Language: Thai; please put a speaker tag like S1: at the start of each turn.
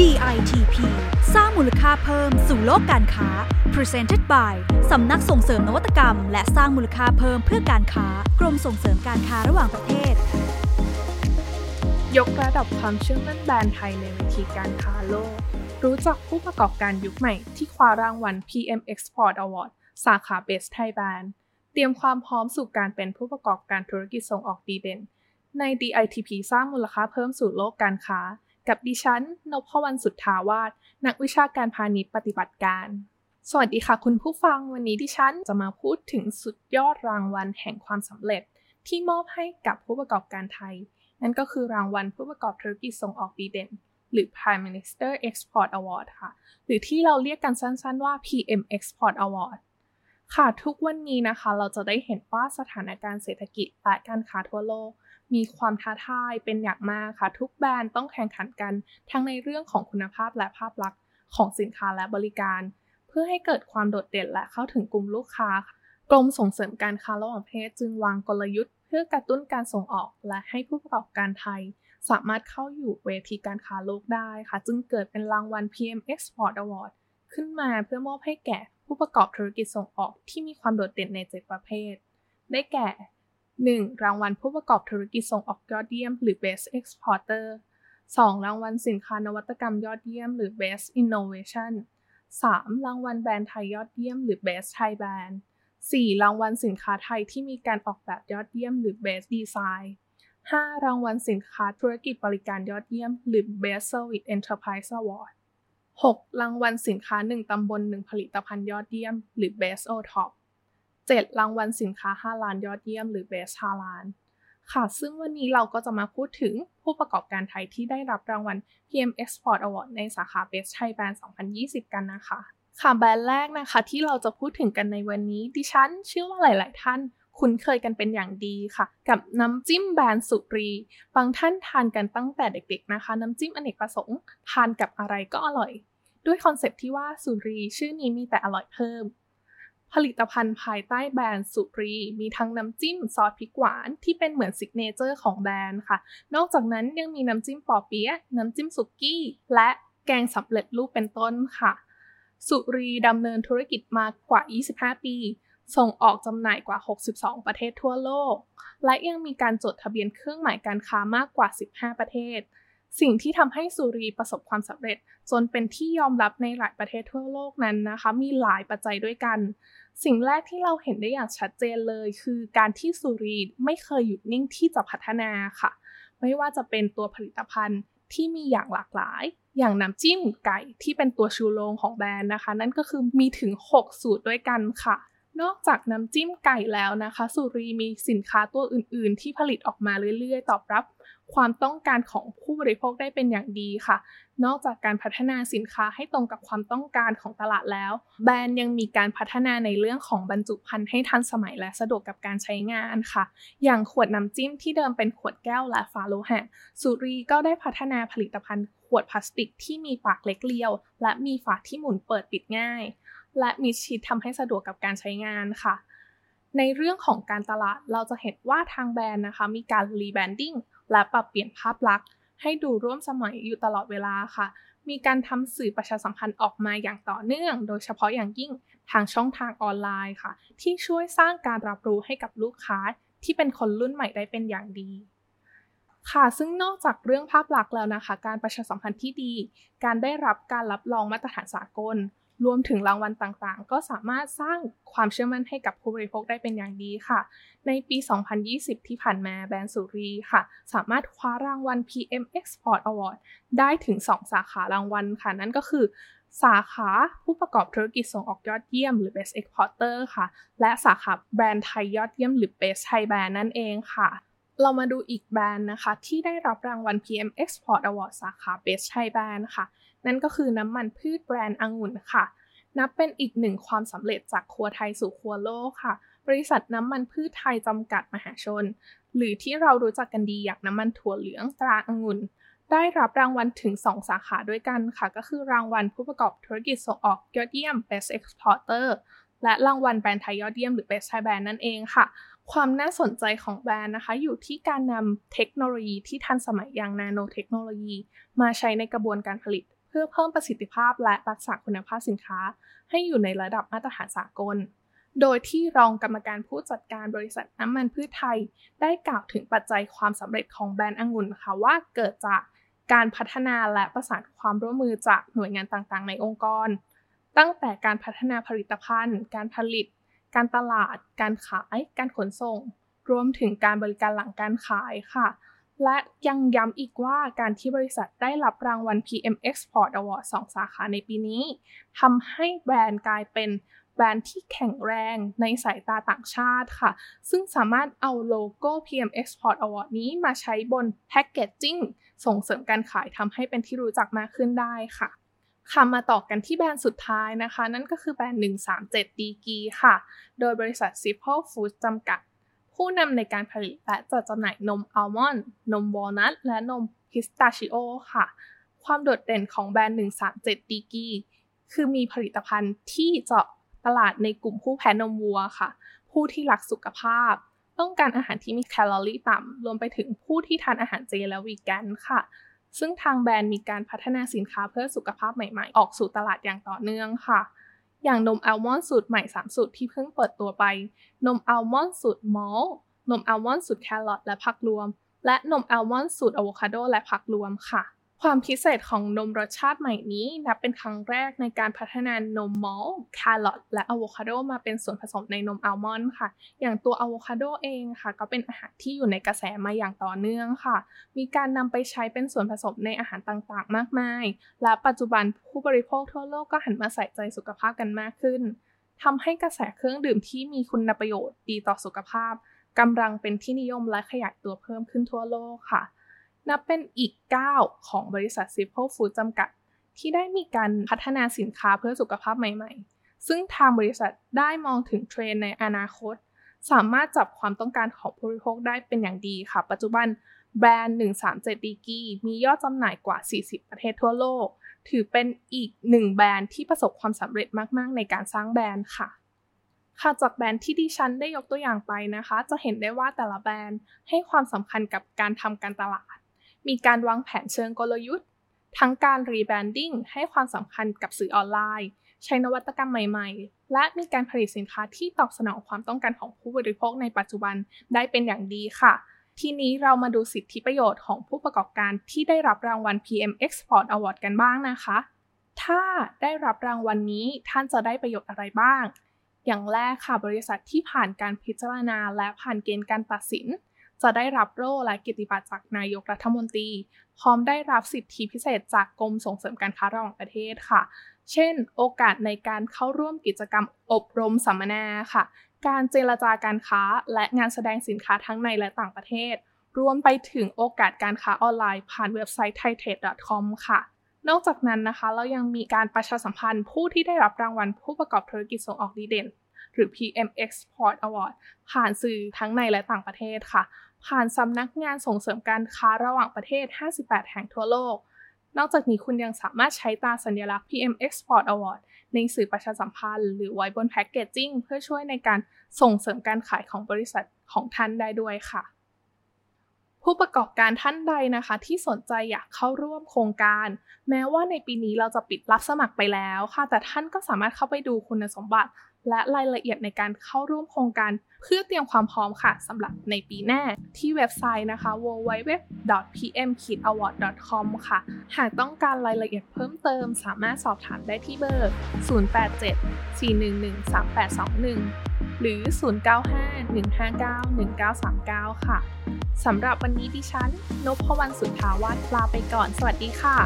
S1: DITP สร้างมูลค่าเพิ่มสู่โลกการค้า Presented by สำนักส่งเสริมนวัตกรรม และสร้างมูลค่าเพิ่มเพื่อการค้ากรมส่งเสริมการค้าระหว่างประเทศ
S2: ยกระดับความเชื่อมั่นแบรนด์ไทยในเวทีการค้าโลก รู้จักผู้ประกอบการยุคใหม่ที่คว้ารางวัล PM Export Award สาขา Best Thai Brand เตรียมความพร้อมสู่การเป็นผู้ประกอบการธุรกิจส่งออกดีเด่น ใน DITP สร้างมูลค่าเพิ่มสู่โลกการค้า กับดิฉันนพวรรณสุทธาวาสนักวิชาการพาณิชย์ปฏิบัติการ สวัสดีค่ะคุณผู้ฟังวันนี้ดิฉันจะมาพูดถึงสุดยอดรางวัลแห่งความสำเร็จ ที่มอบให้กับผู้ประกอบการไทย นั่นก็คือรางวัลผู้ประกอบธุรกิจส่งออกดีเด่น หรือ Prime Minister Export Award ค่ะ หรือที่เราเรียกกันสั้นๆว่า PM Export Award ค่ะทุกวันนี้นะคะเราจะได้เห็นว่าสถานการณ์เศรษฐกิจและการค้าทั่วโลก มีความท้าทายเป็นอย่างมากค่ะ ทุกแบรนด์ต้องแข่งขันกันทั้งในเรื่องของคุณภาพและภาพลักษณ์ของสินค้าและบริการ เพื่อให้เกิดความโดดเด่นและเข้าถึงกลุ่มลูกค้ากรมส่งเสริมการค้าระหว่างประเทศจึงวางกลยุทธ์ เพื่อกระตุ้นการส่งออกและให้ผู้ประกอบการไทย สามารถเข้าอยู่เวทีการค้าโลกได้ค่ะ จึงเกิดเป็นรางวัล PM Export Award ขึ้นมาเพื่อมอบให้แก่ผู้ประกอบธุรกิจส่งออกที่มีความโดดเด่นในเจ็ดประเภท ได้แก่ 1. รางวัลผู้ประกอบธุรกิจส่งออกยอดเยี่ยม หรือ Best Exporter 2. รางวัลสินค้านวัตกรรมยอดเยี่ยม หรือ Best Innovation 3. รางวัลแบรนด์ไทยยอดเยี่ยม หรือ Best Thai Brand 4. รางวัลสินค้าไทยที่มีการออกแบบยอดเยี่ยม หรือ Best Design 5. รางวัลสินค้าธุรกิจบริการยอดเยี่ยม หรือ Best Service Enterprise Award 6. รางวัลสินค้า 1 ตำบล 1 ผลิตภัณฑ์ยอดเยี่ยม หรือ Best o t o p 7. รางวัลสินค้า5ล้านยอดเยี่ยมหรือ Best 5ล้านค่ะ ซึ่งวันนี้เราก็จะมาพูดถึงผู้ประกอบการไทยที่ได้รับรางวัล PM Export Award ในสาขา Best Thai Brand 2020 กันนะคะ ค่ะแบรนด์แรกนะคะที่เราจะพูดถึงกันในวันนี้ ดิฉันเชื่อว่าหลาย ๆ ท่านคุ้นเคยกันเป็นอย่างดีค่ะ กับน้ำจิ้มแบรนด์สุรี บางท่านทานกันตั้งแต่เด็ก ๆ นะคะ น้ำจิ้มอเนกประสงค์ ทานกับอะไรก็อร่อย ด้วย concept ที่ว่าสุรีย์ชื่อนี้มีแต่อร่อยเพิ่ม ผลิตภัณฑ์ภายใต้แบรนด์สุรีย์ มีทั้งน้ำจิ้มซอสพริกหวานที่เป็นเหมือน signature ของแบรนด์ค่ะ นอกจากนั้นยังมีน้ำจิ้มปอเปี๊ยะน้ำจิ้มสุกี้ และแกงสำเร็จรูปเป็นต้นค่ะ สุรีย์ดำเนินธุรกิจมากว่า 25 ปี ส่งออกจำหน่ายกว่า 62 ประเทศทั่วโลก และยังมีการจดทะเบียนเครื่องหมายการค้ามากกว่า 15 ประเทศสิ่งที่ทำให้สุรีประสบความสำเร็จ จนเป็นที่ยอมรับในหลายประเทศทั่วโลกนั้นนะคะ มีหลายปัจจัยด้วยกัน สิ่งแรกที่เราเห็นได้อย่างชัดเจนเลยคือการที่สุรีไม่เคยหยุดนิ่งที่จะพัฒนาค่ะ ไม่ว่าจะเป็นตัวผลิตภัณฑ์ที่มีอย่างหลากหลาย อย่างน้ำจิ้มไก่ที่เป็นตัวชูโรงของแบรนด์นะคะ นั่นก็คือมีถึง 6 สูตรด้วยกันค่ะ นอกจากน้ำจิ้มไก่แล้วนะคะ สุรีมีสินค้าตัวอื่น ๆ ที่ผลิตออกมาเรื่อย ๆ ตอบรับ ความต้องการของผู้บริโภคได้เป็นอย่างดีค่ะ นอกจากการพัฒนาสินค้าให้ตรงกับความต้องการของตลาดแล้ว แบรนด์ยังมีการพัฒนาในเรื่องของบรรจุภัณฑ์ให้ทันสมัยและสะดวกกับการใช้งานค่ะ อย่างขวดน้ำจิ้มที่เดิมเป็นขวดแก้วและฝาโลหะสุรีก็ได้พัฒนาผลิตภัณฑ์ขวดพลาสติกที่มีปากเล็กเรียว และมีฝาที่หมุนเปิดปิดง่าย และมีชิดทำให้สะดวกกับการใช้งานค่ะในเรื่องของการตลาดเราจะเห็นว่าทางแบรนด์นะคะ มีการ rebranding และปรับเปลี่ยนภาพลักษณ์ให้ดูร่วมสมัยอยู่ตลอดเวลาค่ะ มีการทำสื่อประชาสัมพันธ์ออกมาอย่างต่อเนื่อง โดยเฉพาะอย่างยิ่งทางช่องทางออนไลน์ค่ะ ที่ช่วยสร้างการรับรู้ให้กับลูกค้าที่เป็นคนรุ่นใหม่ได้เป็นอย่างดี ค่ะ ซึ่งนอกจากเรื่องภาพลักษณ์แล้วนะคะ การประชาสัมพันธ์ที่ดี การได้รับการรับรองมาตรฐานสากล รวมถึงรางวัลต่างๆ ก็สามารถสร้างความเชื่อมั่นให้กับผู้บริโภคได้เป็นอย่างดีค่ะ ในปี 2020 ที่ผ่านมาแบรนด์สุรีค่ะ สามารถคว้ารางวัล PM Export Award ได้ถึง 2 สาขารางวัลค่ะ นั่นก็คือ สาขาผู้ประกอบธุรกิจส่งออกยอดเยี่ยมหรือ Best Exporter ค่ะ และสาขาแบรนด์ไทยยอดเยี่ยมหรือ Best Thai Brand นั่นเองค่ะเรามาดูอีกแบรนด์นะคะ ที่ได้รับรางวัล PM Export Award สาขา Best Thai Brand ค่ะ นั่นก็คือน้ำมันพืชแบรนด์องุ่นค่ะ นับเป็นอีกหนึ่งความสำเร็จจากครัวไทยสู่ครัวโลกค่ะ บริษัทน้ำมันพืชไทยจำกัดมหาชน หรือที่เรารู้จักกันดีอย่างน้ำมันถั่วเหลืองตราองุ่น ได้รับรางวัลถึง 2 สาขาด้วยกันค่ะ ก็คือรางวัลผู้ประกอบธุรกิจส่งออกยอดเยี่ยม Best Exporter และรางวัลแบรนด์ไทยยอดเยี่ยมหรือ Best Thai Brand นั่นเองค่ะ ความน่าสนใจของแบรนด์นะคะ อยู่ที่การนำเทคโนโลยีที่ทันสมัยอย่างนาโนเทคโนโลยี มาใช้ในกระบวนการผลิต เพื่อเพิ่มประสิทธิภาพและรักษาคุณภาพสินค้า ให้อยู่ในระดับมาตรฐานสากล โดยที่รองกรรมการผู้จัดการบริษัทน้ำมันพืชไทย ได้กล่าวถึงปัจจัยความสำเร็จของแบรนด์องุ่นค่ะว่าเกิดจากการพัฒนาและประสานความร่วมมือจากหน่วยงานต่างๆ ในองค์กร ตั้งแต่การพัฒนาผลิตภัณฑ์ การผลิต การตลาด การขาย การขนส่ง รวมถึงการบริการหลังการขายค่ะ และยังย้ำอีกว่าการที่บริษัทได้รับรางวัล PM Export Award 2 สาขาในปีนี้ทำให้แบรนด์กลายเป็นแบรนด์ที่แข็งแรงในสายตาต่างชาติค่ะ ซึ่งสามารถเอาโลโก้ PM Export Award นี้มาใช้บนแพคเกจจิ้งส่งเสริมการขายทำให้เป็นที่รู้จักมากขึ้นได้ค่ะ ค่ะมาต่อกันที่แบรนด์สุดท้ายนะคะ นั่นก็คือแบรนด์ 137 ดีกีค่ะ โดยบริษัท Simple Foods จำกัด ผู้นำในการผลิตและจัดจำหน่ายนมอัลมอนด์ นมวอลนัท และนมพิสตาชิโอค่ะ ความโดดเด่นของแบรนด์ 137 ดีกีคือมีผลิตภัณฑ์ที่เจาะตลาดในกลุ่มผู้แพ้นมวัวค่ะ ผู้ที่รักสุขภาพ ต้องการอาหารที่มีแคลอรี่ต่ำ รวมไปถึงผู้ที่ทานอาหารเจและวีแกนค่ะ ซึ่งทางแบรนด์มีการพัฒนาสินค้าเพื่อสุขภาพใหม่ๆ ออกสู่ตลาดอย่างต่อเนื่องค่ะ อย่างนมอัลมอนด์สูตรใหม่ 3 สูตรที่เพิ่งเปิดตัวไป นมอัลมอนด์สูตรมอลต์ นมอัลมอนด์สูตรแครอทและผักรวม และนมอัลมอนด์สูตรอะโวคาโดและผักรวมค่ะ ความพิเศษของนมรสชาติใหม่นี้นับเป็นครั้งแรกในการพัฒนานำมอลต์แครอทและอะโวคาโดมาเป็นส่วนผสมในนมอัลมอนด์ค่ะ อย่างตัวอะโวคาโดเองค่ะ ก็เป็นอาหารที่อยู่ในกระแสมาอย่างต่อเนื่องค่ะ มีการนำไปใช้เป็นส่วนผสมในอาหารต่างๆ มากมาย และปัจจุบันผู้บริโภคทั่วโลกก็หันมาใส่ใจสุขภาพกันมากขึ้นทำให้กระแสเครื่องดื่มที่มีคุณประโยชน์ดีต่อสุขภาพกำลังเป็นที่นิยมและขยายตัวเพิ่มขึ้นทั่วโลกค่ะ นับเป็นอีกก้าวของบริษัท Simple Food จำกัด ที่ได้มีการพัฒนาสินค้าเพื่อสุขภาพใหม่ๆ ซึ่งทางบริษัทได้มองถึงเทรนในอนาคต สามารถจับความต้องการของผู้บริโภคได้เป็นอย่างดีค่ะ ปัจจุบันแบรนด์ 137 ดีกรีมียอดจำหน่ายกว่า 40 ประเทศทั่วโลก ถือเป็นอีกหนึ่งแบรนด์ที่ประสบความสำเร็จมาก ๆ ในการสร้างแบรนด์ค่ะ ค่ะจากแบรนด์ที่ดิฉันได้ยกตัวอย่างไปนะคะ จะเห็นได้ว่าแต่ละแบรนด์ให้ความสำคัญกับการทำการตลาด มีการวางแผนเชิงกลยุทธ์ ทั้งการ rebranding ให้ความสำคัญกับสื่อออนไลน์ ใช้นวัตกรรมใหม่ ๆ และมีการผลิตสินค้าที่ตอบสนองความต้องการของผู้บริโภคในปัจจุบันได้เป็นอย่างดีค่ะ ทีนี้เรามาดูสิทธิประโยชน์ของผู้ประกอบการที่ได้รับรางวัล PM Export Award กันบ้างนะคะ ถ้าได้รับรางวัลนนี้ท่านจะได้ประโยชน์อะไรบ้าง อย่างแรกค่ะบริษัทที่ผ่านการพิจารณาและผ่านเกณฑ์การตัดสิน จะได้รับโล่และกิตติบัตรจากนายกรัฐมนตรี พร้อมได้รับสิทธิพิเศษจากกรมส่งเสริมการค้าระหว่างประเทศค่ะ เช่น โอกาสในการเข้าร่วมกิจกรรมอบรมสัมมนาค่ะ การเจรจาการค้าและงานแสดงสินค้าทั้งในและต่างประเทศ รวมไปถึงโอกาสการค้าออนไลน์ผ่านเว็บไซต์ thaitrade.com ค่ะ นอกจากนั้นนะคะ เรายังมีการประชาสัมพันธ์ผู้ที่ได้รับรางวัลผู้ประกอบธุรกิจส่งออกดีเด่นหรือ PM Export Award ผ่านสื่อทั้งในและต่างประเทศค่ะ ผ่านสำนักงานส่งเสริมการค้าระหว่างประเทศ 58 แห่งทั่วโลก นอกจากนี้คุณยังสามารถใช้ตราสัญลักษณ์ PM Export Award ในสื่อประชาสัมพันธ์ หรือไว้บนแพ็กเกจจิ้งเพื่อช่วยในการส่งเสริมการขายของบริษัทของท่านได้ด้วยค่ะ ผู้ประกอบการท่านใดนะคะที่สนใจอยากเข้าร่วมโครงการ แม้ว่าในปีนี้เราจะปิดรับสมัครไปแล้วค่ะ แต่ท่านก็สามารถเข้าไปดูคุณสมบัติ และรายละเอียดในการเข้าร่วมโครงการ เพื่อเตรียมความพร้อมค่ะสำหรับในปีหน้าที่เว็บไซต์นะคะ www.pm-award.com ค่ะ หากต้องการรายละเอียดเพิ่มเติม สามารถสอบถามได้ที่เบอร์ 087-411-3821 หรือ 095 0951591939 ค่ะ สำหรับวันนี้ดิฉันนพวรรณสุทธาวาสลาไปก่อน สวัสดีค่ะ